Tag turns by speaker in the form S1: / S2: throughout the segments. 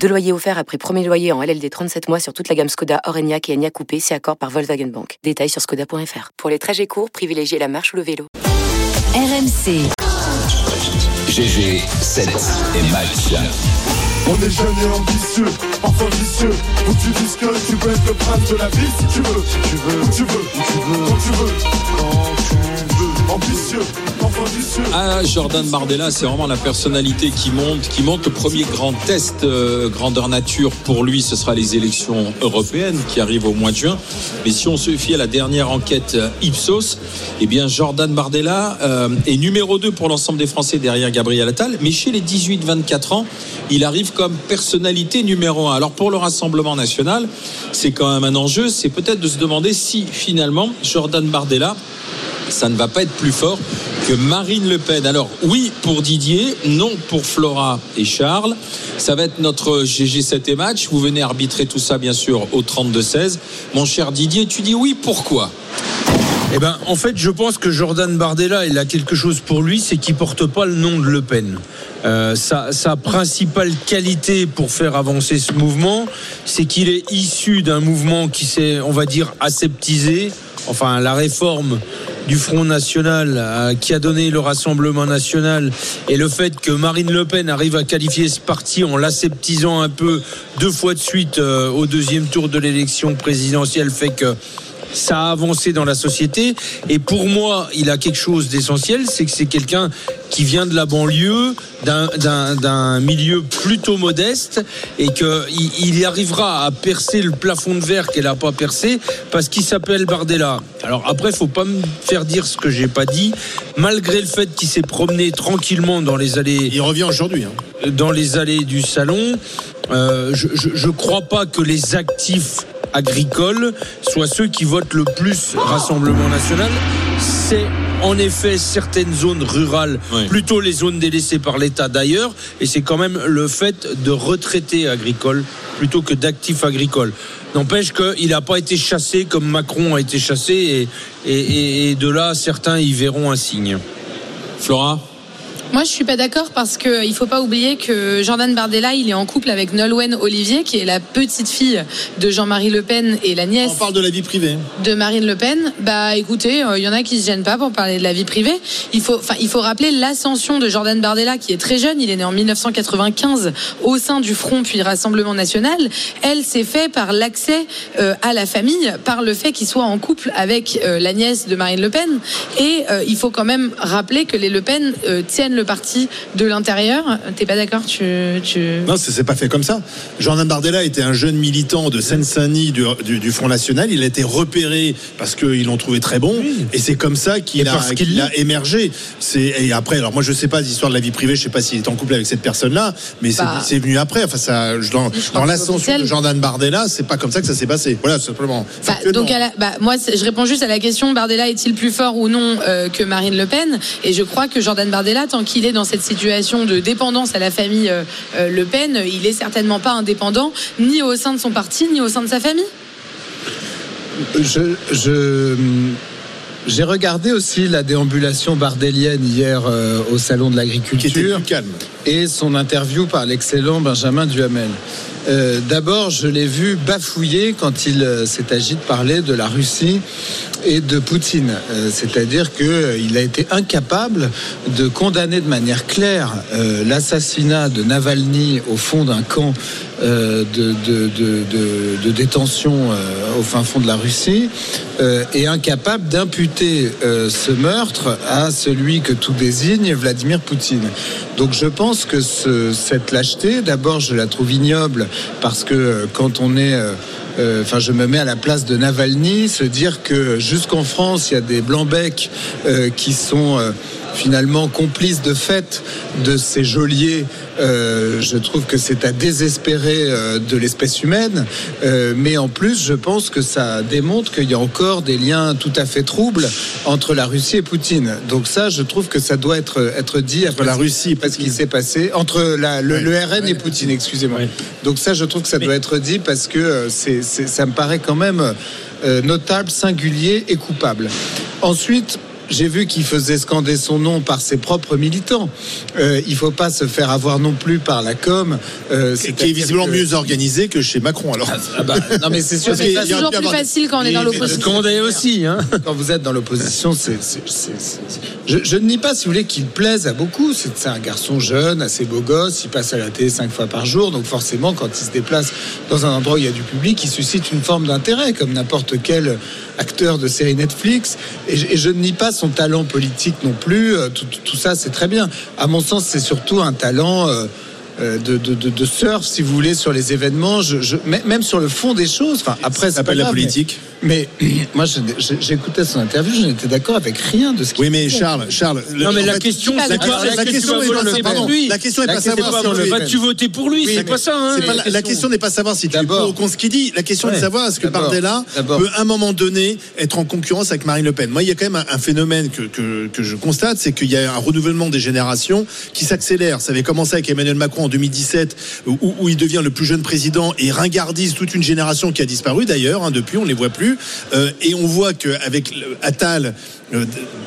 S1: Deux loyers offerts après premier loyer en LLD 37 mois sur toute la gamme Skoda, Orenia et Enya Coupé, c'est accord par Volkswagen Bank. Détails sur skoda.fr. Pour les trajets courts, privilégiez la marche ou le vélo.
S2: RMC.
S3: GG, 7 et Match.
S4: On est jeune et ambitieux, enfin vicieux. Où tu dis que tu peux être le prince de la vie si tu veux. Si tu veux, où tu veux, où tu veux, quand tu veux, quand tu veux. Ambitieux.
S5: Ah, Jordan Bardella, c'est vraiment la personnalité qui monte, qui monte. Le premier grand test euh, grandeur nature pour lui, ce sera les élections européennes qui arrivent au mois de juin. Mais si on se fie à la dernière enquête euh, Ipsos, eh bien Jordan Bardella euh, est numéro 2 pour l'ensemble des Français derrière Gabriel Attal. Mais chez les 18-24 ans, il arrive comme personnalité numéro 1. Alors pour le Rassemblement national, c'est quand même un enjeu. C'est peut-être de se demander si finalement Jordan Bardella ça ne va pas être plus fort que Marine Le Pen. Alors oui pour Didier, non pour Flora et Charles. Ça va être notre GG7 et match. Vous venez arbitrer tout ça bien sûr au 32-16. Mon cher Didier, tu dis oui, pourquoi?
S6: Eh ben, en fait, je pense que Jordan Bardella, il a quelque chose pour lui, c'est qu'il porte pas le nom de Le Pen. Euh, sa, sa principale qualité pour faire avancer ce mouvement, c'est qu'il est issu d'un mouvement qui s'est, on va dire, aseptisé. Enfin, la réforme du Front National euh, qui a donné le Rassemblement National et le fait que Marine Le Pen arrive à qualifier ce parti en l'aseptisant un peu deux fois de suite euh, au deuxième tour de l'élection présidentielle fait que ça a avancé dans la société. Et pour moi, il a quelque chose d'essentiel, c'est que c'est quelqu'un qui vient de la banlieue, d'un- milieu plutôt modeste, et qu'il il arrivera à percer le plafond de verre qu'elle n'a pas percé, parce qu'il s'appelle Bardella. Alors après, faut pas me faire dire ce que j'ai pas dit. Malgré le fait qu'il s'est promené tranquillement dans les allées
S7: Il revient aujourd'hui. hein.
S6: dans les allées du salon. Euh, je ne crois pas que les actifs agricoles soient ceux qui votent le plus Rassemblement national. C'est en effet certaines zones rurales,
S5: Oui.
S6: plutôt les zones délaissées par l'État d'ailleurs, et c'est quand même le fait de retraités agricoles plutôt que d'actifs agricoles. N'empêche qu'il n'a pas été chassé comme Macron a été chassé, et, et- et- et de là, certains y verront un signe.
S5: Flora?
S8: Moi, je suis pas d'accord parce que il faut pas oublier que Jordan Bardella, il est en couple avec Nolwenn Olivier, qui est la petite fille de Jean-Marie Le Pen et la nièce
S7: On parle de la vie privée.
S8: de Marine Le Pen. Bah, écoutez, euh, il y en a qui se gênent pas pour parler de la vie privée. Il faut, enfin, il faut rappeler l'ascension de Jordan Bardella, qui est très jeune. Il est né en 1995 au sein du Front puis Rassemblement National. Elle s'est fait par l'accès euh, à la famille, par le fait qu'il soit en couple avec euh, la nièce de Marine Le Pen. Et il faut quand même rappeler que les Le Pen tiennent le parti de l'intérieur. T'es pas d'accord Tu, tu...
S7: Non, ça s'est pas fait comme ça. Jordan Bardella était un jeune militant de Seine-Saint-Denis du, du- du Front National. Il a été repéré parce qu'ils l'ont trouvé très bon. Et c'est comme ça qu'il a,
S6: qu'il
S7: a émergé. C'est, et après, alors moi je sais pas l'histoire de la vie privée, je sais pas s'il est en couple avec cette personne-là, mais c'est-
S8: Bah.
S7: c'est venu après. Enfin, ça, je- dans,
S8: crois
S7: dans
S8: c'est
S7: l'ascension de Jordan Bardella, c'est pas comme ça que ça s'est passé. Voilà, simplement.
S8: Bah, donc à la- bah, moi c'est- je réponds juste à la question Bardella est-il plus fort ou non euh, que Marine Le Pen? Et je crois que Jordan Bardella tant qu'il est dans cette situation de dépendance à la famille euh, euh, Le Pen il est certainement pas indépendant ni au sein de son parti ni au sein de sa famille
S9: Je, je- j'ai regardé aussi la déambulation bardélienne hier euh, au salon de
S7: qui était
S9: l'agriculture
S7: plus calme.
S9: Et son interview par l'excellent Benjamin Duhamel. Euh, D'abord, je l'ai vu bafouiller quand il euh, s'est agi de parler de la Russie et de Poutine. Euh, C'est-à-dire qu'il a été incapable de condamner de manière claire l'assassinat de Navalny au fond d'un camp de, de- détention au fin fond de la Russie et incapable d'imputer ce meurtre à celui que tout désigne, Vladimir Poutine. Donc je pense que ce- cette lâcheté, d'abord je la trouve ignoble parce que euh, quand on est... euh, euh, Enfin, je me mets à la place de Navalny, se dire que jusqu'en France, il y a des blancs-becs qui sont finalement complice de fait de ces geôliers. Euh, je trouve que c'est à désespérer euh, de l'espèce humaine. Euh, mais en plus, je pense que ça démontre qu'il y a encore des liens tout à fait troubles entre la Russie et Poutine. Donc ça, je trouve que ça doit être, être dit
S7: Entre la Russie et
S9: après ce qui s'est passé entre la- le,
S7: Ouais.
S9: le RN et Poutine, excusez-moi.
S6: Ouais.
S9: Donc ça, je trouve que ça doit être dit parce que c'est, ça me paraît quand même notable, singulier et coupable. Ensuite. J'ai vu qu'il faisait scander son nom par ses propres militants. Euh, il faut pas se faire avoir non plus par la com. euh,
S7: Qui est visiblement
S9: que-
S7: mieux organisé que chez Macron. Alors,
S9: Ah bah, non mais c'est sûr.
S7: Y
S8: C'est toujours plus
S7: avoir-
S8: facile quand on est dans l'opposition.
S6: Scandé aussi, hein.
S9: quand vous êtes dans l'opposition, c'est, je, je ne nie pas, si vous voulez, qu'il plaise à beaucoup. C'est, c'est un garçon jeune, assez beau gosse, il passe à la télé cinq fois par jour, donc forcément, quand il se déplace dans un endroit où il y a du public, il suscite une forme d'intérêt, comme n'importe quel acteur de série Netflix. Et, je- ne nie pas son talent politique non plus. Euh, Tout, ça, c'est très bien. À mon sens, c'est surtout un talent. euh, de, de, de, de surf, si vous voulez, sur les événements, je, je- même sur le fond des choses. Enfin, après,
S7: ça s'appelle la
S9: mais-
S7: politique.
S9: mais moi, j'écoutais son interview, je n'étais d'accord avec rien de ce qu'il
S7: Oui, mais. Charles, Charles. le-
S6: Non, mais la
S7: fait,
S6: question,
S8: la
S7: la,
S6: pas
S7: question- la question
S6: vas
S7: pas
S6: lui.
S7: la question n'est pas savoir si tu es-
S6: Vas-tu voter pour lui
S7: Oui,
S6: C'est pas ça, hein.
S7: pas la, question n'est pas savoir si tu es pour ou contre ce qu'il dit. La question est de savoir est-ce que. Bardella peut à un moment donné être en concurrence avec Marine Le Pen. Moi, il y a quand même un, un phénomène que, que, que je constate, c'est qu'il y a un renouvellement des générations qui s'accélère. Ça avait commencé avec Emmanuel Macron en 2017, où, il devient le plus jeune président et ringardise toute une génération qui a disparu d'ailleurs. hein, depuis, on ne les voit plus. Euh, et on voit qu'avec Attal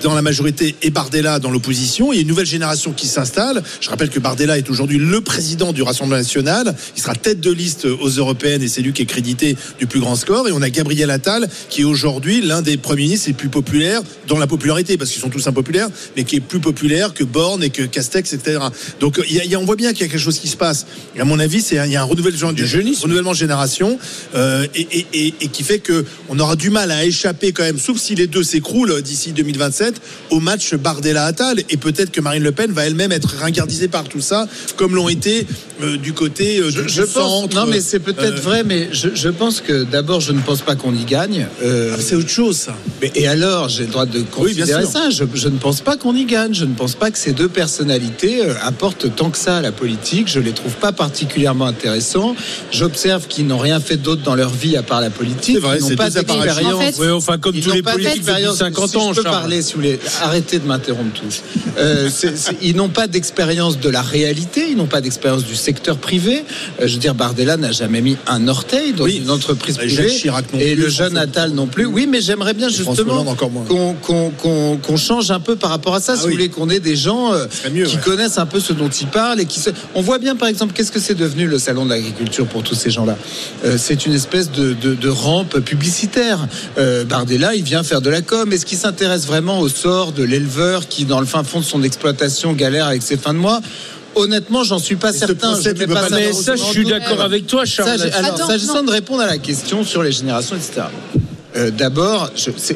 S7: dans la majorité et Bardella dans l'opposition, il y a une nouvelle génération qui s'installe. Je rappelle que Bardella est aujourd'hui le président du Rassemblement national. Il sera tête de liste aux européennes et c'est lui qui est crédité du plus grand score. Et on a Gabriel Attal qui est aujourd'hui l'un des premiers ministres les plus populaires dans la popularité, parce qu'ils sont tous impopulaires, mais qui est plus populaire que Borne et que Castex, etc. Donc il y a- il y a- on voit bien qu'il y a quelque chose qui se passe. Et à mon avis, c'est il y a un renouvellement, du renouvellement de génération euh, et, et- et- et qui fait que on aura du mal à échapper quand même, sauf si les deux s'écroulent d'ici 2027, au match Bardella-Attal. Et peut-être que Marine Le Pen va elle-même être ringardisée par tout ça, comme l'ont été euh, du côté euh,
S9: Je,
S7: du
S9: je pense,
S7: centre.
S9: non mais c'est peut-être
S7: euh,
S9: vrai, mais je, je pense que d'abord je ne pense pas qu'on y gagne. Euh,
S7: ah, C'est autre chose, ça.
S9: mais- et alors j'ai le droit de
S7: Oui, bien
S9: considérer
S7: sûr.
S9: ça. Je, je ne pense pas qu'on y gagne. Je ne pense pas que ces deux personnalités apportent tant que ça à la politique. Je les trouve pas particulièrement intéressants. J'observe qu'ils n'ont rien fait d'autre dans leur vie à part la politique.
S7: C'est vrai,
S9: Ils n'ont
S7: c'est
S9: pas d'expérience.
S8: En fait,
S6: Ouais, enfin, comme
S9: Ils
S6: tous
S9: n'ont
S6: les
S9: pas
S6: politiques depuis
S9: d'expérience.
S6: 50
S9: Si
S6: ans,
S9: je peux parler, si vous voulez, arrêtez de m'interrompre tous. Euh, ils n'ont pas d'expérience de la réalité, ils n'ont pas d'expérience du secteur privé. Euh, je veux dire, Bardella n'a jamais mis un orteil dans
S7: Oui.
S9: une entreprise privée.
S7: Jacques Chirac non
S9: et
S7: plus,
S9: le jeune Attal non plus. Oui, mais j'aimerais bien justement qu'on change un peu par rapport à ça. si
S7: oui.
S9: vous voulez, qu'on ait des gens euh,
S7: mieux,
S9: qui
S7: ouais.
S9: connaissent un peu ce dont ils parlent et qui se... On voit bien, par exemple, qu'est-ce que c'est devenu le salon de l'agriculture pour tous ces gens-là? C'est une espèce de, de- de rampe publicitaire. Bardella, il vient faire de la com. Est-ce qu'il s'intéresse vraiment au sort de l'éleveur qui, dans le fin fond de son exploitation, galère avec ses fins de mois Honnêtement, j'en suis pas
S7: ce
S9: certain.
S7: procès,
S9: Je pas
S6: Mais ça, je suis d'accord avec toi, Charles.
S9: Ça, alors, s'agissant de répondre à la question sur les générations, etc. Euh, D'abord,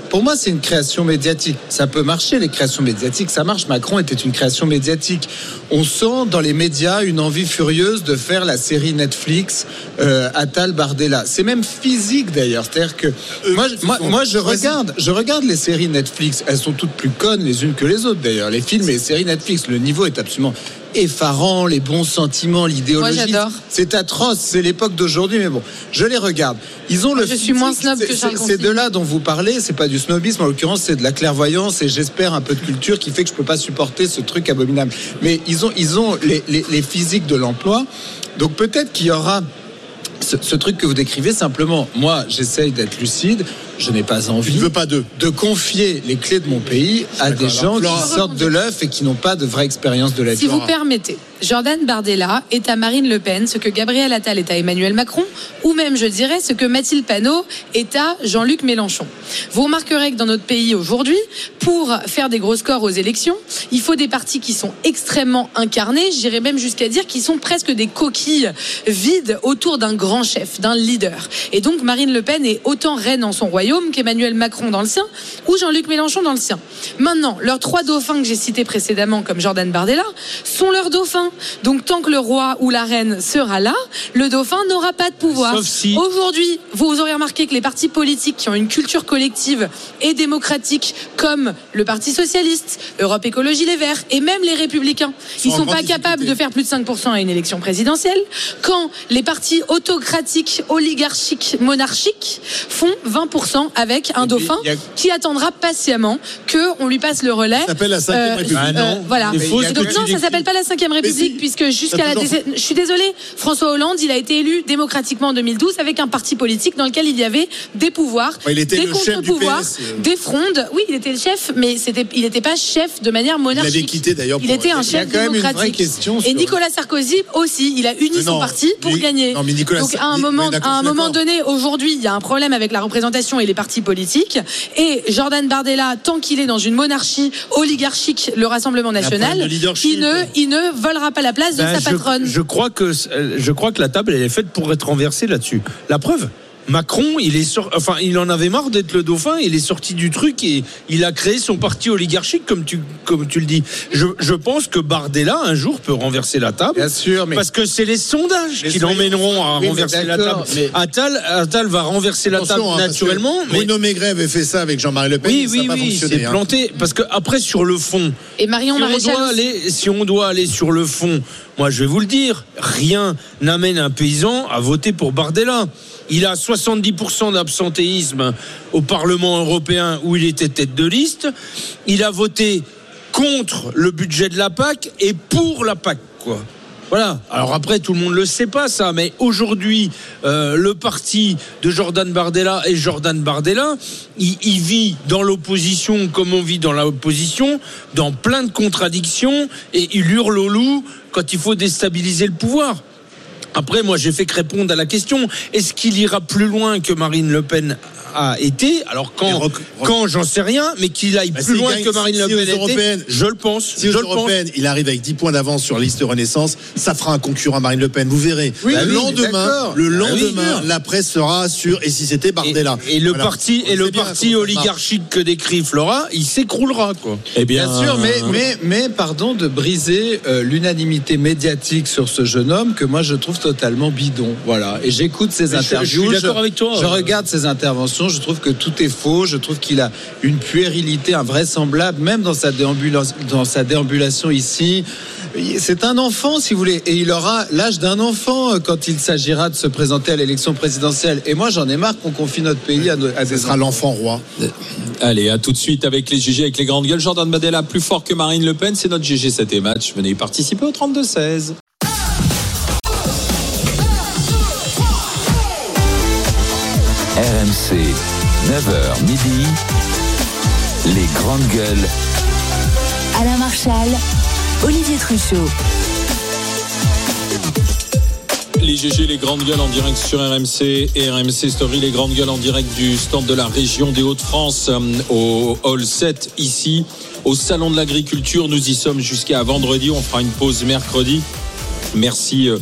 S9: pour moi, c'est une création médiatique. Ça peut marcher, les créations médiatiques, ça marche. Macron était une création médiatique. On sent dans les médias une envie furieuse de faire la série Netflix euh, Attal Bardella. C'est même physique d'ailleurs. C'est-à-dire que moi, je- moi,
S7: sont
S9: moi, je regarde, je regarde les séries Netflix. Elles sont toutes plus connes les unes que les autres d'ailleurs. Les films et les séries Netflix, le niveau est absolument effarant, les bons sentiments, l'idéologie.
S8: Moi, j'adore.
S9: C'est atroce, c'est l'époque d'aujourd'hui, mais bon, je les regarde. Ils ont le.
S8: je suis moins snob que Charles
S9: c'est- Ces deux-là dont vous parlez, c'est pas du snobisme, en l'occurrence, c'est de la clairvoyance et j'espère un peu de culture qui fait que je peux pas supporter ce truc abominable. Mais ils ont, ils ont les, les- les physiques de l'emploi, donc peut-être qu'il y aura. Ce, ce truc que vous décrivez simplement, moi j'essaye d'être lucide, je n'ai pas envie
S7: ne veux pas
S9: de confier les clés de mon pays à des gens
S7: Alors,
S9: qui sortent de l'œuf et qui n'ont pas de vraie expérience de la
S8: Si
S9: vie.
S8: vous permettez, Jordan Bardella est à Marine Le Pen ce que Gabriel Attal est à Emmanuel Macron, ou même, je dirais, ce que Mathilde Panot est à Jean-Luc Mélenchon. Vous remarquerez que dans notre pays aujourd'hui, pour faire des gros scores aux élections, il faut des partis qui sont extrêmement incarnés, j'irais même jusqu'à dire qu'ils sont presque des coquilles vides autour d'un grand chef, d'un leader. Et donc Marine Le Pen est autant reine en son royaume royaume qu'Emmanuel Macron dans le sien ou Jean-Luc Mélenchon dans le sien. Maintenant, leurs trois dauphins que j'ai cités précédemment, comme Jordan Bardella, sont leurs dauphins. Donc tant que le roi ou la reine sera là, le dauphin n'aura pas de pouvoir.
S6: Si-
S8: Aujourd'hui, vous aurez remarqué que les partis politiques qui ont une culture collective et démocratique, comme le Parti socialiste, Europe Écologie Les Verts et même les Républicains, ils
S7: en
S8: sont pas capables de faire plus de 5% à une élection présidentielle. Quand les partis autocratiques, oligarchiques, monarchiques font 20% avec un dauphin
S6: a-
S8: qui attendra patiemment que on lui passe le relais.
S7: Ça s'appelle la cinquième République.
S6: Ah non,
S8: voilà.
S7: ce que
S8: Donc non, ça s'appelle pas la cinquième République
S7: si.
S8: puisque jusqu'à la
S7: toujours-
S8: je suis désolée, François Hollande, il a été élu démocratiquement en 2012 avec un parti politique dans lequel il y avait des pouvoirs,
S7: Ouais, il était
S8: des contre-pouvoirs,
S7: euh.
S8: des frondes. Oui, il était le chef, mais c'était, il n'était pas chef de manière monarchique.
S7: l'avait quitté, d'ailleurs,
S8: Il était un
S7: Il
S8: chef démocratique. Et Nicolas Sarkozy aussi, il a uni
S7: Mais
S8: son parti pour gagner.
S7: non, mais Nicolas
S8: Donc à un moment, à un moment donné, aujourd'hui, il y a un problème avec la représentation et les partis politiques. Et Jordan Bardella, tant qu'il est dans une monarchie oligarchique, le Rassemblement national, il ne, il ne volera pas la place de
S6: Ben,
S8: sa patronne.
S6: Je, crois que euh, je crois que la table elle est faite pour être renversée là-dessus. La preuve. Macron, il est sor- enfin, il en avait marre d'être le dauphin. Il est sorti du truc et il a créé son parti oligarchique, comme tu comme tu le dis. Je, je pense que Bardella un jour peut renverser la table.
S9: Bien sûr, mais
S6: Parce que c'est les sondages qui l'emmèneront à
S9: Oui,
S6: renverser la table.
S9: mais-
S6: Attal, Attal va renverser la table
S7: hein,
S6: naturellement. mais
S7: Bruno Maigret avait fait ça avec Jean-Marie Le Pen.
S6: oui,
S7: ça
S6: oui, oui,
S7: fonctionné.
S6: c'est
S7: hein.
S6: planté. Parce que après, sur le fond,
S8: Et Marion
S6: si on,
S8: Maréchal.
S6: doit aller, si on doit aller sur le fond, moi je vais vous le dire, rien n'amène un paysan à voter pour Bardella. Il a 70% d'absentéisme au Parlement européen où il était tête de liste. Il a voté contre le budget de la PAC et pour la PAC. Voilà. Alors après, tout le monde le sait pas ça, mais aujourd'hui, euh, le parti de Jordan Bardella et Jordan Bardella, il, il vit dans l'opposition comme on vit dans l'opposition, dans plein de contradictions, et il hurle au loup quand il faut déstabiliser le pouvoir. Après, moi, j'ai fait que répondre à la question. Est-ce qu'il ira plus loin que Marine Le Pen a été Alors quand,
S7: rec-
S6: quand j'en sais rien, mais qu'il aille
S7: Bah,
S6: plus loin
S7: gagne-
S6: que Marine Le
S7: si
S6: Pen
S7: européennes-
S6: je le pense.
S7: Si aux
S6: je le pense.
S7: européennes, il arrive avec 10 points d'avance sur la liste Renaissance, ça fera un concurrent à Marine Le Pen. Vous verrez.
S9: Oui,
S7: le
S9: oui,
S7: lendemain, le
S6: Ah oui,
S7: lendemain, la presse sera sur. Et si c'était Bardella.
S6: et le
S7: Voilà.
S6: parti et le parti oligarchique que décrit Flora, il s'écroulera quoi.
S5: Eh bien,
S9: Bien sûr, mais, mais, mais pardon de briser euh, l'unanimité médiatique sur ce jeune homme que moi je trouve totalement bidon. Voilà. Et j'écoute ses
S6: Mais je- je suis
S9: interviews.
S6: d'accord avec toi.
S9: Je regarde ses interventions. Je trouve que tout est faux. Je trouve qu'il a une puérilité invraisemblable, même dans sa déambulation, dans sa déambulation ici. C'est un enfant, si vous voulez, et il aura l'âge d'un enfant euh, quand il s'agira de se présenter à l'élection présidentielle. Et moi, j'en ai marre qu'on confie notre pays à, nos- à
S7: Ce sera l'enfant roi.
S5: Allez, à tout de suite avec les GG, avec les grandes gueules. Jordan Badella, plus fort que Marine Le Pen, c'est notre GG 7 et match. Venez y participer au 32-16.
S3: RMC, 9h midi. Les grandes gueules.
S2: Alain Marchal, Olivier Truchot.
S5: Les GG, les grandes gueules en direct sur RMC et RMC Story, les grandes gueules en direct du stand de la région des Hauts-de-France euh, au Hall 7 ici au Salon de l'Agriculture. Nous y sommes jusqu'à vendredi. On fera une pause mercredi. Merci euh,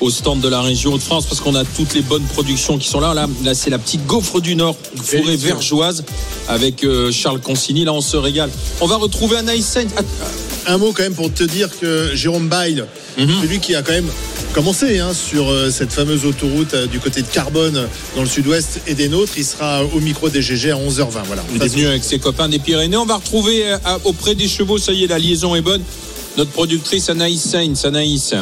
S5: au stand de la région Hauts-de-France parce qu'on a toutes les bonnes productions qui sont là. Là, là c'est la petite gaufre du Nord, forêt vergeoise avec euh, Charles Consigny. Là, on se régale. On va retrouver Anaïs Saint. Ah,
S7: Un mot quand même pour te dire que Jérôme Bail,
S5: Mhm.
S7: celui qui a quand même commencé hein, sur euh, cette fameuse autoroute euh, du côté de Carbone dans le sud-ouest et des nôtres, il sera au micro des GG à 11h20. Voilà.
S5: Il est venu avec ses copains des Pyrénées. On va retrouver auprès des chevaux, ça y est, la liaison est bonne. Notre productrice Anaïs Sainz. Anaïs.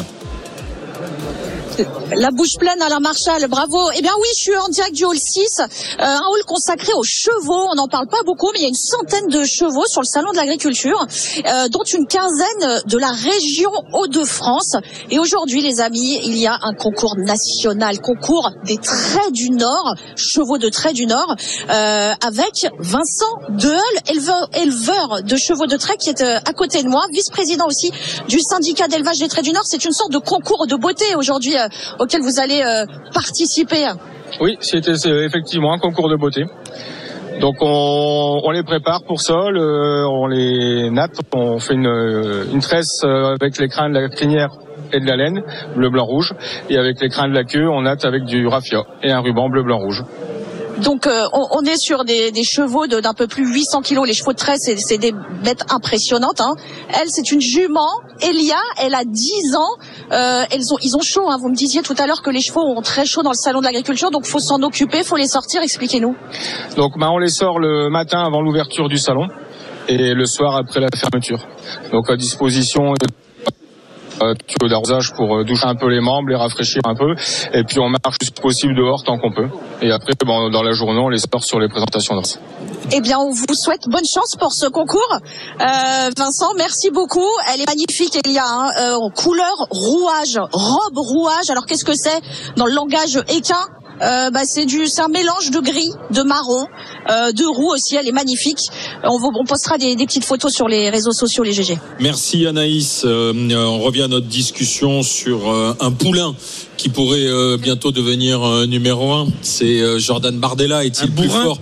S5: listen.
S10: La bouche pleine à la Marshall, bravo. Eh bien oui, je suis en direct du hall 6, euh, un hall consacré aux chevaux. On n'en parle pas beaucoup, mais il y a une centaine de chevaux sur le salon de l'agriculture, euh, dont une quinzaine de la région Hauts-de-France. Et aujourd'hui, les amis, il y a un concours national, concours des traits du Nord, chevaux de traits du Nord, euh, avec Vincent Deheul, éleveur, éleveur de chevaux de trait, qui est euh, à côté de moi, vice-président aussi du syndicat d'élevage des traits du Nord. C'est une sorte de concours de beauté aujourd'hui euh, auquel vous allez euh, participer.
S11: Oui, c'était c'est effectivement un concours de beauté. Donc on, on les prépare pour ça, le- on les nappe, on fait une, euh, une tresse euh, avec les crins de la crinière et de la laine, bleu, blanc, rouge, et avec les crins de la queue, on natte avec du raffia et un ruban bleu, blanc, rouge.
S10: Donc euh, on, on est sur des, des chevaux de- d'un peu plus 800 kilos. Les chevaux de trait, c'est c'est des bêtes impressionnantes. Hein. Elle, c'est une jument. Elia, elle a 10 ans. Euh, elles ont, ils ont chaud. Hein. Vous me disiez tout à l'heure que les chevaux ont très chaud dans le salon de l'agriculture, donc faut s'en occuper, faut les sortir. Expliquez-nous.
S11: Donc bah, on les sort le matin avant l'ouverture du salon et le soir après la fermeture. Donc à disposition euh, tuyau d'arrosage pour euh, doucher un peu les membres, les rafraîchir un peu, et puis on marche le possible dehors tant qu'on peut. Et après, bon, dans la journée, on les sort sur les présentations d'or.
S10: Eh bien, on vous souhaite bonne chance pour ce concours. Euh, Vincent, merci beaucoup. Elle est magnifique, Elia, hein, euh, couleur rouage, robe rouage. Alors, qu'est-ce que c'est dans le langage équin euh, bah, c'est du, c'est un mélange de gris, de marron, euh, de roux aussi. Elle est magnifique. On, vous, on postera des, petites photos sur les réseaux sociaux, les GG.
S5: Merci Anaïs. Euh, on revient à notre discussion sur un poulain qui pourrait euh, bientôt devenir euh, numéro un. C'est euh, Jordan Bardella. Est-il plus fort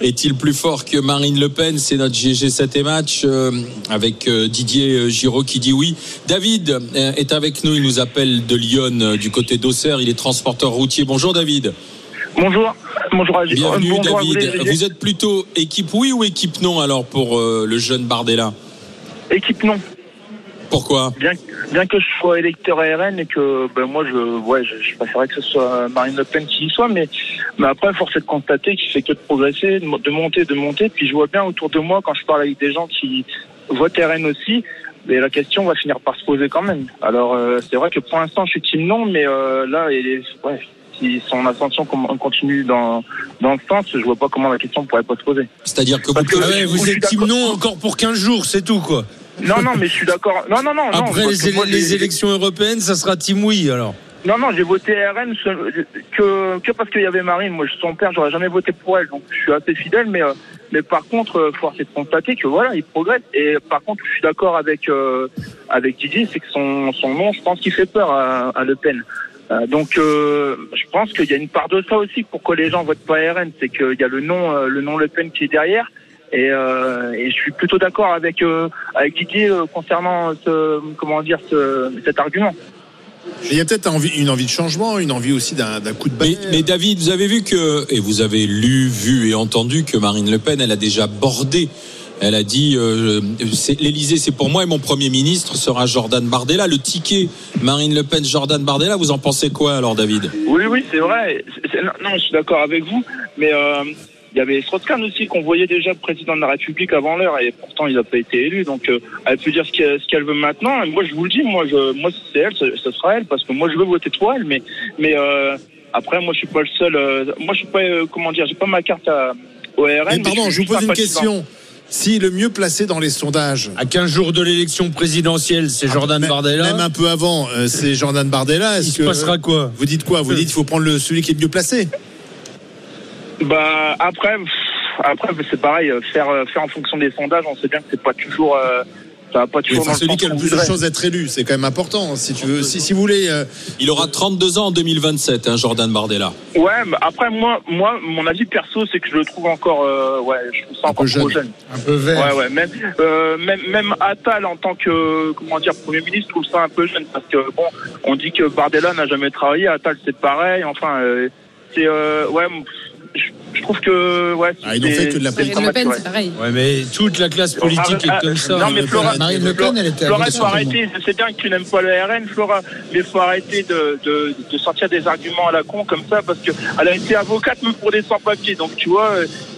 S5: Est-il plus fort que Marine Le Pen? C'est notre GG 7 et match euh, avec euh, Didier Giraud qui dit oui. David euh, est avec nous. Il nous appelle de Lyon, euh, du côté d'Auxerre. Il est transporteur routier. Bonjour David.
S12: Bonjour. Bonjour à
S5: Bienvenue
S12: bonjour à vous,
S5: David. Vous êtes plutôt équipe oui ou équipe non alors pour euh, le jeune Bardella?
S12: Équipe non.
S5: Pourquoi
S12: Bien, bien que je sois électeur RN et que ben moi je ouais je, je préférerais que ce soit Marine Le Pen qui y soit, mais mais après force est de constater qu'il fait que de progresser, de, mo- de monter, de monter. Puis je vois bien autour de moi quand je parle avec des gens qui votent RN aussi. Mais la question va finir par se poser quand même. Alors euh, c'est vrai que pour l'instant je suis team non, mais euh, là ouais, si son ascension continue dans dans ce sens, je vois pas comment la question pourrait pas se poser.
S5: C'est-à-dire que vous
S12: que-
S6: Ah ouais, vous êtes team non encore pour 15 jours, c'est tout quoi.
S12: Non, non, mais je suis d'accord. Non, non, non. non,
S6: Après
S12: parce
S6: les,
S12: que moi,
S6: les élections européennes, ça sera oui alors.
S12: Non, non, j'ai voté RN que, que parce qu'il y avait Marine. Moi, je suis son père, j'aurais jamais voté pour elle. Donc, je suis assez fidèle, mais, euh, mais par contre, euh, force est de constater que voilà, il progresse. Et par contre, je suis d'accord avec, euh, avec Didier, c'est que son, son nom, je pense qu'il fait peur à, à Le Pen. Euh, donc, euh, je pense qu'il y a une part de ça aussi pourquoi les gens votent pas RN, c'est qu'il y a le nom, le nom Le Pen qui est derrière. Et, euh, et je suis plutôt d'accord avec euh, avec Didier euh, concernant ce, comment dire ce, cet argument.
S7: Il y a peut-être une envie de changement, une envie aussi d'un coup de
S5: Mais,
S7: balai.
S5: mais David, vous avez vu que, et vous avez lu, vu et entendu que Marine Le Pen, elle a déjà bordé. Elle a dit, euh, c'est- l'Élysée, c'est pour moi et mon Premier ministre sera Jordan Bardella. Le ticket Marine Le Pen, Jordan Bardella, vous en pensez quoi alors, David?
S12: Oui, oui, c'est vrai. Non, je suis d'accord avec vous, mais euh, il y avait Strauss-Kahn aussi qu'on voyait déjà président de la République avant l'heure et pourtant il n'a pas été élu. Donc euh, elle peut dire ce qu'elle ce qu'elle veut maintenant. Et moi, je vous le dis, moi, je, moi, si c'est elle, ce, ce sera elle parce que moi, je veux voter pour elle. Mais, mais euh, après, moi, je suis pas le seul. euh, moi, je suis pas, euh, comment dire, j'ai pas ma carte à, au RN.
S7: Mais
S12: mais
S7: pardon, je vous pose une question. Si le mieux placé dans les sondages,
S6: À 15 jours de l'élection présidentielle, c'est Jordan
S7: même,
S6: Bardella.
S7: même un peu avant, euh, c'est Jordan Bardella,
S6: Il
S7: est-ce
S6: se
S7: que
S6: passera quoi?
S7: vous dites quoi? Vous dites qu'il faut prendre le, celui qui est le mieux placé
S12: Bah après, pff, après c'est pareil. euh, Faire euh, faire en fonction des sondages, on sait bien que c'est pas toujours. euh, ça va pas
S7: Oui,
S12: toujours dans
S7: celui qui a le plus de chances d'être élu, c'est quand même important. Si tu veux, si, si vous voulez, euh,
S5: Il aura 32 ans en 2027, hein, Jordan Bardella.
S12: Ouais, mais après moi, moi, mon avis perso, c'est que je le trouve encore, euh, ouais, je trouve ça encore
S7: jeune.
S12: trop jeune.
S9: Un peu vert.
S12: Ouais, ouais, même, euh, même, même Attal en tant que, comment dire, premier ministre, je trouve ça un peu jeune parce que bon, on dit que Bardella n'a jamais travaillé, Attal c'est pareil, enfin, euh, c'est, euh, ouais, je trouve que, ouais,
S7: Ah, ils n'ont
S12: c'est-
S7: fait que de la
S12: c'est
S8: Marine Le Pen, c'est pareil.
S6: Ouais, mais toute la classe politique
S12: Ah,
S6: est comme ça.
S12: Non, mais Flora,
S9: Marine Le Pen, elle était
S12: Flora, faut arrêter. Je sais bien que tu n'aimes pas le RN, Flora, mais faut arrêter de, de, de sortir des arguments à la con comme ça parce que elle a été avocate même pour des sans-papiers. Donc, tu vois,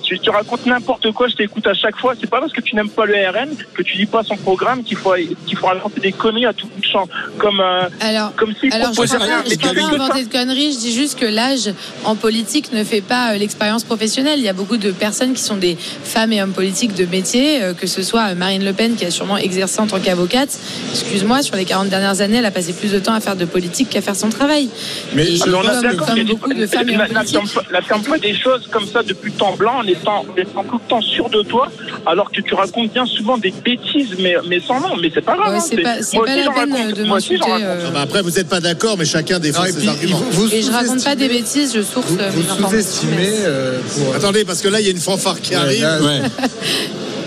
S12: tu, tu racontes n'importe quoi, je t'écoute à chaque fois. C'est pas parce que tu n'aimes pas le RN que tu lis pas son programme qu'il faut, qu'il faut raconter des conneries à tout bout de champ. Comme, euh,
S8: Alors,
S12: comme s'il
S8: alors je ne pas, pas inventer de conneries, je dis juste que l'âge en politique ne fait pas euh, l'expérience professionnelle. Il y a beaucoup de personnes qui sont des femmes et hommes politiques de métier, euh, que ce soit euh, Marine Le Pen qui a sûrement exercé en tant qu'avocate. Excuse-moi, sur les 40 dernières années, elle a passé plus de temps à faire de politique qu'à faire son travail.
S7: Mais
S8: Et
S12: mais on a
S8: comme, beaucoup de femmes et hommes politiques.
S12: n'affirme pas- des choses comme ça depuis le temps blanc étant, en étant tout le temps sûr de toi, alors que tu racontes bien souvent des bêtises, mais, mais sans nom. Mais c'est pas grave.
S8: Ouais,
S12: hein,
S8: c'est pas, c'est
S12: moi
S8: pas
S12: aussi,
S8: la peine
S12: raconte.
S8: de
S12: Moi aussi,
S8: euh,
S7: bah après, vous n'êtes pas d'accord, mais chacun défend
S9: Non, et
S7: ses
S9: puis,
S7: arguments.
S9: vous, vous
S8: et je raconte pas des bêtises, je source
S9: Vous,
S8: euh,
S9: vous
S8: mes informations.
S9: sous-estimez euh, pour.
S7: Attendez, parce que là, il y a une fanfare qui
S9: Ouais,
S7: arrive.
S9: là,
S5: Ouais.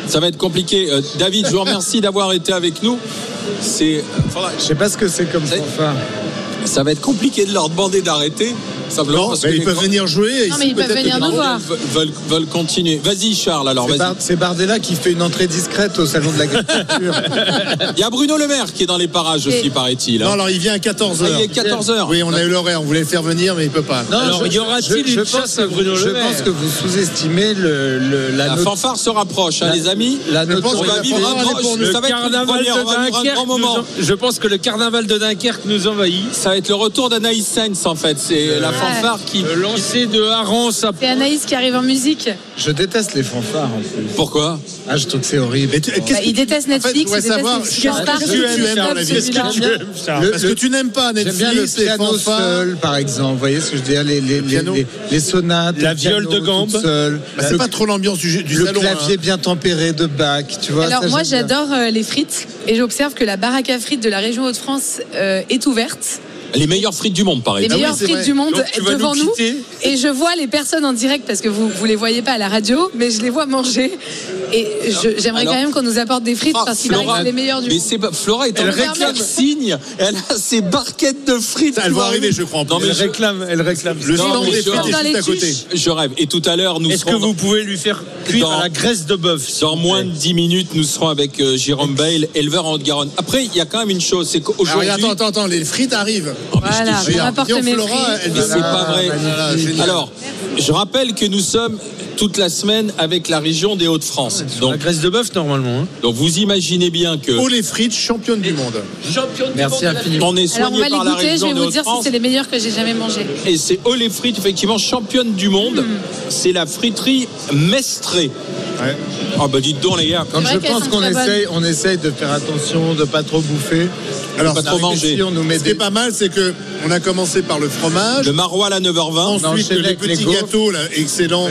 S5: Ça va être compliqué. Euh, David, je vous remercie d'avoir été avec nous. C'est, euh, faudra-
S9: Je sais pas ce que c'est comme fanfare.
S5: ça va être compliqué de leur demander d'arrêter Simplement
S7: Non,
S5: parce
S7: mais
S5: que
S7: ils peuvent venir jouer. et
S8: Non, mais ils peuvent venir nous voir.
S5: veulent, veulent- continuer. Vas-y, Charles, alors
S9: C'est
S5: vas-y.
S9: Bar- C'est Bardella qui fait une entrée discrète au salon de l'agriculture.
S5: Il y a Bruno Le Maire qui est dans les parages aussi,
S8: Et-
S5: paraît-il.
S7: Non,
S5: hein.
S7: alors il vient à 14h.
S5: Ah, il est 14h.
S7: Oui, on a eu l'horaire, on voulait le faire venir, mais il peut pas.
S9: Non,
S6: Alors,
S9: je-
S6: y aura-t-il
S9: je- je
S6: une
S9: pense
S6: chasse
S9: que
S6: à
S9: vous-
S6: Bruno Le
S9: Je
S6: Maire
S9: pense que vous sous-estimez le, le- la,
S5: La
S9: note-
S5: fanfare se rapproche, hein,
S9: La-
S5: les amis.
S9: la
S7: Je pense
S9: notoriété-
S5: On
S7: que
S5: va vivre
S7: fanfare,
S5: un grand, moment.
S6: en- Je pense que le carnaval de Dunkerque nous envahit.
S5: Ça va être le retour d'Anaïs Sainz en fait. C'est la fanfare qui.
S6: Le lancer de Haran, ça.
S8: C'est Anaïs qui arrive en musique.
S9: Je déteste les fanfares en plus.
S5: Pourquoi
S9: Ah, je trouve que c'est horrible.
S7: Mais tu- qu'est-ce
S8: Bah,
S7: que
S8: il déteste
S7: En fait, je
S8: Netflix, il déteste
S7: savoir,
S8: les
S7: qu'est-ce que tu aimes dans la vie
S8: Qu'est-ce que tu aimes
S9: Le-
S7: Parce que
S9: le-
S7: tu n'aimes pas
S9: J'aime bien le
S7: Netflix, les
S9: piano
S7: fanfares.
S9: seul, par exemple. Vous voyez ce que je veux dire les, les, les,
S7: piano.
S9: les- les sonates.
S6: La
S9: le piano
S6: viole de gambe.
S7: Bah, c'est
S9: Le-
S7: pas trop l'ambiance du, du
S9: le
S7: salon.
S9: clavier
S7: hein.
S9: bien tempéré de Bach, tu vois.
S8: Alors
S9: ça,
S8: moi
S9: j'aime bien.
S8: j'adore euh, les frites et j'observe que la baraque à frites de la région Hauts-de-France euh, est ouverte.
S5: Les meilleures frites du monde,
S8: Les
S5: paraît.
S7: Ah oui,
S8: meilleures frites du monde
S6: Donc,
S8: devant
S6: nous
S8: Et je vois les personnes en direct parce que vous vous les voyez pas à la radio, mais je les vois manger. Et j'aimerais quand même qu'on nous apporte des frites
S5: Ah,
S8: parce qu'il paraît que c'est les meilleures du
S5: Mais
S8: monde.
S5: c'est pas- Flora est en
S6: Elle
S5: de
S6: réclame.
S5: signe. Elle a ses barquettes de frites.
S7: Elles vont arriver, je crois. en
S5: Non, mais
S6: Elle réclame, elle réclame.
S7: Le
S5: Non,
S7: stand
S5: mais
S7: des
S5: je-
S7: frites est juste à côté.
S5: Je rêve. Et tout à l'heure, nous
S6: Est-ce que vous pouvez lui faire cuire
S5: Dans-
S6: à la graisse de bœuf
S5: Dans moins de 10 minutes, nous serons avec euh, Jérôme Bale, éleveur en Haute-Garonne. Après, il y a quand même une chose, c'est
S7: Alors,
S5: qu'aujourd'hui.
S7: attends, attends, attends, les frites arrivent.
S8: Voilà, rapporte
S7: dis aux
S8: mes frites.
S7: elle
S5: Mais c'est pas vrai.
S7: Voilà.
S5: Alors, je rappelle que nous sommes toute la semaine avec la région des Hauts-de-France.
S6: La
S5: Donc,
S6: graisse de bœuf normalement. hein.
S5: donc vous imaginez bien que
S7: Oh les frites, championne du monde.
S9: Merci infiniment.
S5: on est
S8: Alors on
S5: soigné
S8: va les
S5: par la
S8: goûter, je
S5: région
S8: vais
S5: des
S8: vous dire si c'est les meilleurs que j'ai jamais mangés.
S5: Et c'est Oh les frites, effectivement, championne du monde. C'est la friterie Mestré.
S7: Ouais.
S5: Ah bah dites donc les gars.
S9: Quand je pense qu'on essaye, on essaye de faire attention, de pas trop bouffer.
S7: Alors,
S5: pas
S7: ça
S5: trop
S7: arrive
S5: manger.
S9: ici, on nous met
S7: Ce qui est pas mal, c'est que on a commencé par le fromage.
S5: Le maroilles à 9h20.
S9: On
S7: Ensuite, les petits gâteaux là, excellents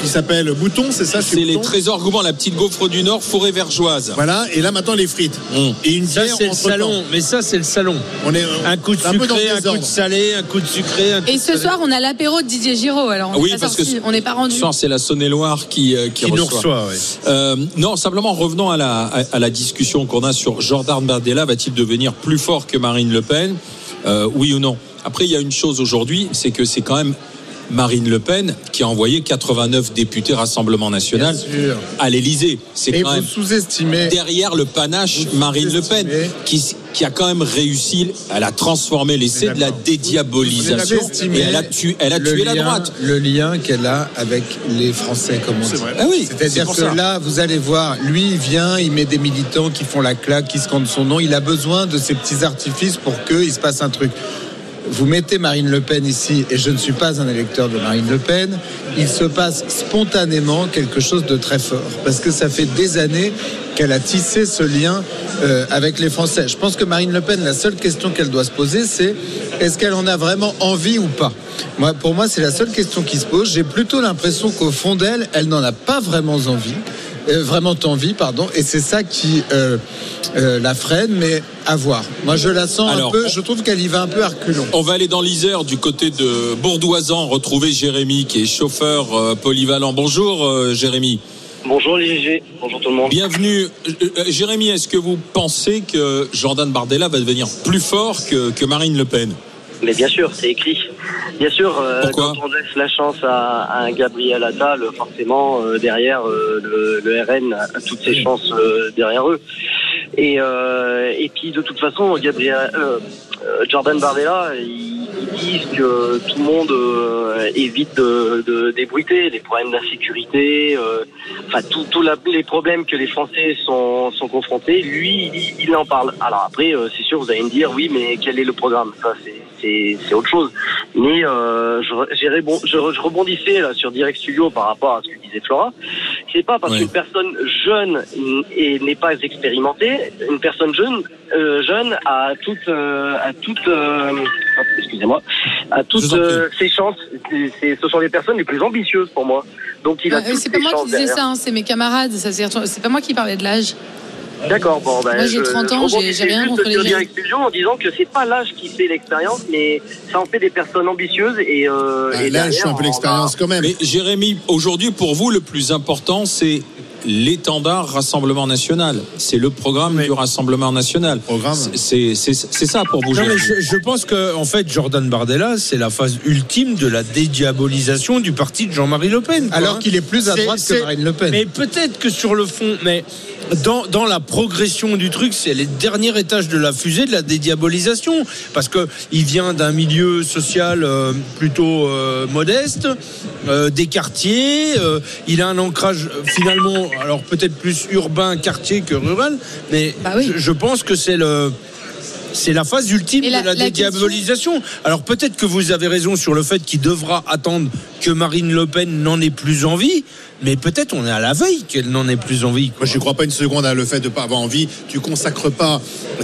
S7: qui s'appellent Bouton, c'est ça
S5: C'est les trésors gourmands, la petite gaufre du Nord, forêt vergeoise.
S7: Voilà, et là maintenant les frites.
S5: Mmh.
S7: Et une
S6: Ça
S7: bière
S6: c'est le salon, mais ça c'est le salon.
S7: On est
S6: Un coup de sucré, un coup de salé, un coup de sucré. Un coup
S8: Et
S6: de
S8: ce
S6: salé.
S8: soir, on a l'apéro de Didier Giraud. Alors on
S5: Oui,
S8: n'est pas
S5: parce que
S8: sorti,
S5: ce-
S8: on n'est pas rendu.
S5: Ce soir, c'est la Saône-et-Loire qui, euh, qui,
S6: qui nous
S5: reçoit.
S6: reçoit. ouais.
S5: Euh, non, simplement revenons à la, à, à la discussion qu'on a sur Jordan Bardella. Va-t-il devenir plus fort que Marine Le Pen? Euh, Oui ou non? Après, il y a une chose aujourd'hui, c'est que c'est quand même Marine Le Pen qui a envoyé 89 députés Rassemblement National à l'Élysée. C'est quand
S9: vous
S5: même
S9: sous-estimez.
S5: derrière le panache Marine Le Pen qui, qui a quand même réussi, elle a transformé l'essai de la dédiabolisation et elle a tué, elle a la droite.
S9: Le lien qu'elle a avec les Français, comme on dit.
S5: Ah oui,
S9: C'est-à-dire que
S5: ça.
S9: là, vous allez voir, lui, il vient, il met des militants qui font la claque, qui scandent son nom. Il a besoin de ces petits artifices pour qu'il se passe un truc. Vous mettez Marine Le Pen ici, et je ne suis pas un électeur de Marine Le Pen, il se passe spontanément quelque chose de très fort. Parce que ça fait des années qu'elle a tissé ce lien euh, avec les Français. Je pense que Marine Le Pen, la seule question qu'elle doit se poser, c'est est-ce qu'elle en a vraiment envie ou pas? Moi, Pour moi, c'est la seule question qui se pose. J'ai plutôt l'impression qu'au fond d'elle, elle n'en a pas vraiment envie. Euh, vraiment envie, pardon, et c'est ça qui euh, euh, la freine, mais à voir. Moi, je la sens
S5: Alors,
S9: un peu,
S5: on-
S9: je trouve qu'elle y va un peu à reculons.
S5: On va aller dans l'Isère du côté de Bourdoisan retrouver Jérémy qui est chauffeur euh, polyvalent. Bonjour euh, Jérémy.
S13: Bonjour les GG, bonjour tout le monde.
S5: Bienvenue. Jérémy, est-ce que vous pensez que Jordan Bardella va devenir plus fort que, que Marine Le Pen?
S13: Mais bien sûr, c'est écrit. Bien sûr, euh, quand on laisse la chance à, à un Gabriel Attal, forcément, euh, derrière, euh, le, le RN a toutes ses chances derrière eux. Et, et puis, de toute façon, Gabriel, Jordan Bardella, ils, ils disent que tout le monde évite de, de débruiter les problèmes d'insécurité, enfin, tous tout les problèmes que les Français sont, sont confrontés. Lui, il, il en parle. Alors après, c'est sûr, vous allez me dire, oui, mais quel est le programme? Ça, c'est- c'est c'est autre chose. Mais euh, je, je, je rebondissais là, sur Direct Studio par rapport à ce que disait Flora. C'est pas parce
S5: Oui.
S13: qu'une personne jeune et n'est pas expérimentée, une personne jeune euh, jeune a toute euh, a toute euh, excusez-moi a toutes euh, ses chances. Ce sont les personnes les plus ambitieuses pour moi. Donc il a
S8: Ah, c'est pas moi qui disais
S13: derrière.
S8: ça, hein, c'est mes camarades. C'est pas moi qui parlais de l'âge.
S13: D'accord, bon, ben,
S8: Moi, j'ai
S13: je-
S8: 30
S13: je
S8: ans, j'ai- rien contre les jeunes.
S13: En disant que c'est pas l'âge qui fait l'expérience, mais ça en fait des personnes ambitieuses et, euh,
S7: Ah,
S13: et
S7: Là, je suis un peu l'expérience quand même.
S5: Mais Jérémy, aujourd'hui, pour vous, le plus important, c'est l'étendard Rassemblement National. C'est le programme du Rassemblement National. C'est ça pour bouger.
S6: Non, mais je, je pense que en fait Jordan Bardella c'est la phase ultime de la dédiabolisation du parti de Jean-Marie Le Pen. quoi,
S9: Alors
S6: hein.
S9: qu'il est plus à droite que Marine Le Pen.
S6: Mais peut-être que sur le fond, mais dans, dans la progression du truc, c'est les derniers étages de la fusée de la dédiabolisation, parce que il vient d'un milieu social euh, plutôt euh, modeste, euh, des quartiers, il a un ancrage finalement, alors peut-être plus urbain quartier que rural, mais
S8: Bah
S6: je, je pense que c'est le c'est la phase ultime
S8: la-
S6: de la,
S8: la question-
S6: dédiabolisation. Alors peut-être que vous avez raison sur le fait qu'il devra attendre que Marine Le Pen n'en ait plus envie, mais peut-être on est à la veille qu'elle n'en ait plus envie.
S7: Moi, je ne crois pas une seconde à le fait de ne pas avoir envie. Tu consacres pas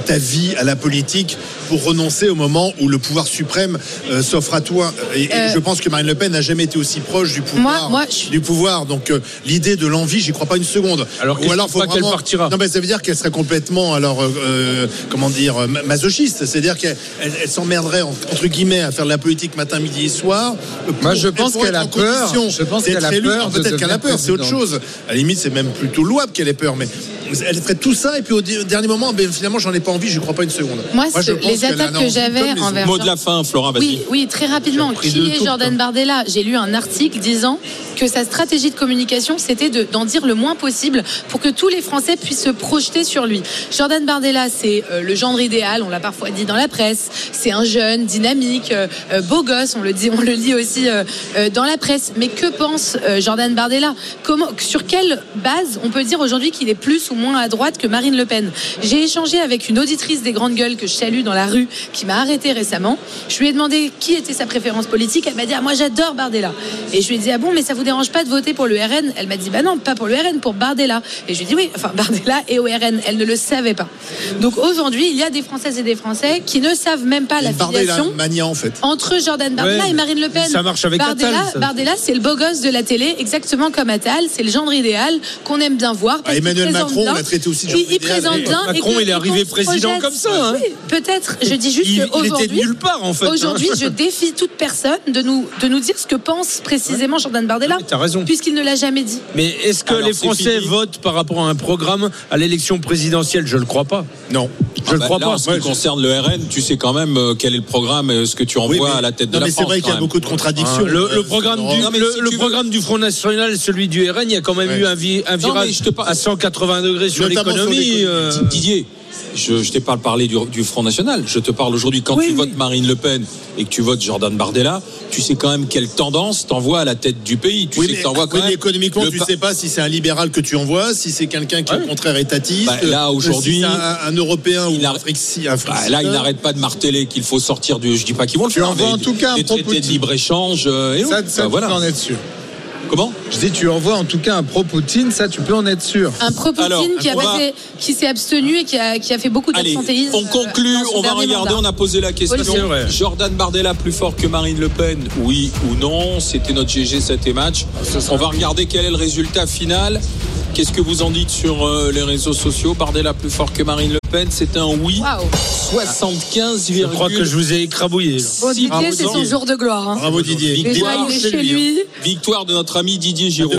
S7: ta vie à la politique pour renoncer au moment où le pouvoir suprême euh, s'offre à toi. Et, et
S8: Euh,
S7: je pense que Marine Le Pen n'a jamais été aussi proche du pouvoir.
S8: Moi- moi, je-
S7: Du pouvoir. Donc, euh, l'idée de l'envie, j'y crois pas une seconde.
S6: Alors, qu'est-ce qui fera qu'elle partira?
S7: Non, mais ça veut dire qu'elle serait complètement, alors, euh, euh, comment dire, ma- masochiste. C'est-à-dire qu'elle elle, elle s'emmerderait, en- entre guillemets, à faire de la politique matin, midi et soir.
S9: Moi, je pense qu'elle a peur. Je pense qu'elle a peur
S7: Peut-être qu'elle a peur, c'est autre chose. À la limite, c'est même plutôt louable qu'elle ait peur, mais elle ferait tout ça et puis au dernier moment, ben, finalement, j'en ai pas envie, je crois pas une seconde.
S8: Moi,
S7: je
S8: c'est-
S7: pense
S8: les attaques que j'avais envers.
S5: Mot de la fin, Florent, vas-y.
S8: Oui, oui, très rapidement. Qui est Jordan Bardella J'ai lu un article disant que sa stratégie de communication, c'était de- d'en dire le moins possible pour que tous les Français puissent se projeter sur lui. Jordan Bardella, c'est euh, le gendre idéal, on l'a parfois dit dans la presse. C'est un jeune, dynamique, euh, euh, beau gosse, on le dit, on le dit aussi dans la presse. Mais que pense Jordan Bardella? Sur quelle base on peut dire aujourd'hui qu'il est plus ou moins à droite que Marine Le Pen? J'ai échangé avec une auditrice des grandes gueules que je salue dans la rue, qui m'a arrêté récemment. Je lui ai demandé qui était sa préférence politique. Elle m'a dit ah, moi j'adore Bardella. Et je lui ai dit ah bon mais ça vous dérange pas de voter pour le RN Elle m'a dit bah non pas pour le RN pour Bardella. Et je lui ai dit oui enfin Bardella et au RN. Elle ne le savait pas. Donc aujourd'hui il y a des Françaises et des Français qui ne savent même pas la
S7: Bardella
S8: filiation
S7: mania, en fait.
S8: entre Jordan Bardella
S6: Ouais,
S8: et Marine Le Pen.
S6: ça marche avec
S8: Bardella,
S6: Attal, ça.
S8: Bardella, c'est le beau gosse de la télé, exactement comme Attal. C'est le genre idéal qu'on aime bien voir. parce
S7: Ah, Emmanuel Macron, on l'a traité aussi de
S8: Il,
S7: genre
S8: il
S7: idéal.
S8: présente bien.
S6: Macron, il est arrivé président comme ça, hein.
S8: Oui, peut-être. Je dis juste
S6: Il, il était de
S8: qu'aujourd'hui.
S6: nulle part en fait. hein.
S8: Aujourd'hui, je défie toute personne de nous, de nous dire ce que pense précisément Jordan Bardella,
S6: T'as raison.
S8: puisqu'il ne l'a jamais dit.
S6: Mais est-ce que
S5: Alors,
S6: les Français
S5: fini.
S6: votent par rapport à un programme à l'élection présidentielle? Je le crois pas.
S7: Non.
S6: Je
S5: Ah
S6: le
S5: bah,
S6: crois
S5: là,
S6: pas.
S5: En ce qui concerne le RN, tu sais quand même euh, quel est le programme, euh, ce que tu
S7: Oui,
S5: envoies
S7: mais-
S5: à la tête de la
S7: mais c'est
S5: France.
S7: vrai qu'il y a beaucoup de contradictions.
S6: Le,
S7: Euh,
S6: le programme du,
S5: Non, mais
S6: le,
S5: si
S6: le
S5: tu veux-
S6: programme du Front National, celui du RN, il y a quand même
S7: Ouais.
S6: eu un, vi- un
S5: Non, mais
S6: virage
S5: je te parle-
S6: à 180 degrés sur l'économie. euh,
S5: Didier, je, je t'ai pas parlé du, du Front National. Je te parle aujourd'hui quand
S6: Oui,
S5: tu
S6: oui.
S5: votes Marine Le Pen et que tu votes Jordan Bardella, tu sais quand même quelle tendance t'envoies à la tête du pays. Tu
S7: Oui,
S5: sais
S7: mais,
S5: que t'envoies quand même
S7: économiquement, tu
S5: pa-
S7: sais pas si c'est un libéral que tu envoies, si c'est quelqu'un qui au contraire étatiste.
S5: Bah, là, aujourd'hui,
S7: si c'est un, un Européen ou un Frixi- un
S5: Bah, là, il n'arrête pas de marteler qu'il faut sortir du. Je dis pas qu'ils vont le
S9: Tu
S5: faire.
S9: envoies
S5: mais
S9: en tout cas un
S5: des traités de
S9: pro-Poutine.
S5: libre échange. euh, et
S9: Ça,
S5: autres.
S9: ça,
S5: Bah,
S9: tu
S5: voilà.
S9: en être sûr.
S5: Comment?
S9: Je dis, tu envoies en tout cas un pro-Poutine, ça, tu peux en être sûr.
S8: Un pro-Poutine qui,
S5: va-
S8: s'est abstenu et qui a, qui a fait beaucoup
S5: Allez,
S8: d'absentéisme.
S5: on conclut,
S8: euh,
S5: on va regarder,
S8: mandat.
S5: on a posé la question. Jordan Bardella plus fort que Marine Le Pen, oui ou non C'était notre GG 7 et match. On va regarder quel est le résultat final. Qu'est-ce que vous en dites sur euh, les réseaux sociaux? Bardella plus fort que Marine Le Pen, c'est un oui.
S8: Waouh.
S5: 75,
S6: Je crois que je vous ai écrabouillé.
S8: Bon, Didier, c'est son jour de gloire. hein.
S7: Bravo Didier.
S8: Déjà,
S5: Victoire
S8: il est
S5: chez
S8: lui.
S5: Victoire de notre ami Didier Giraud.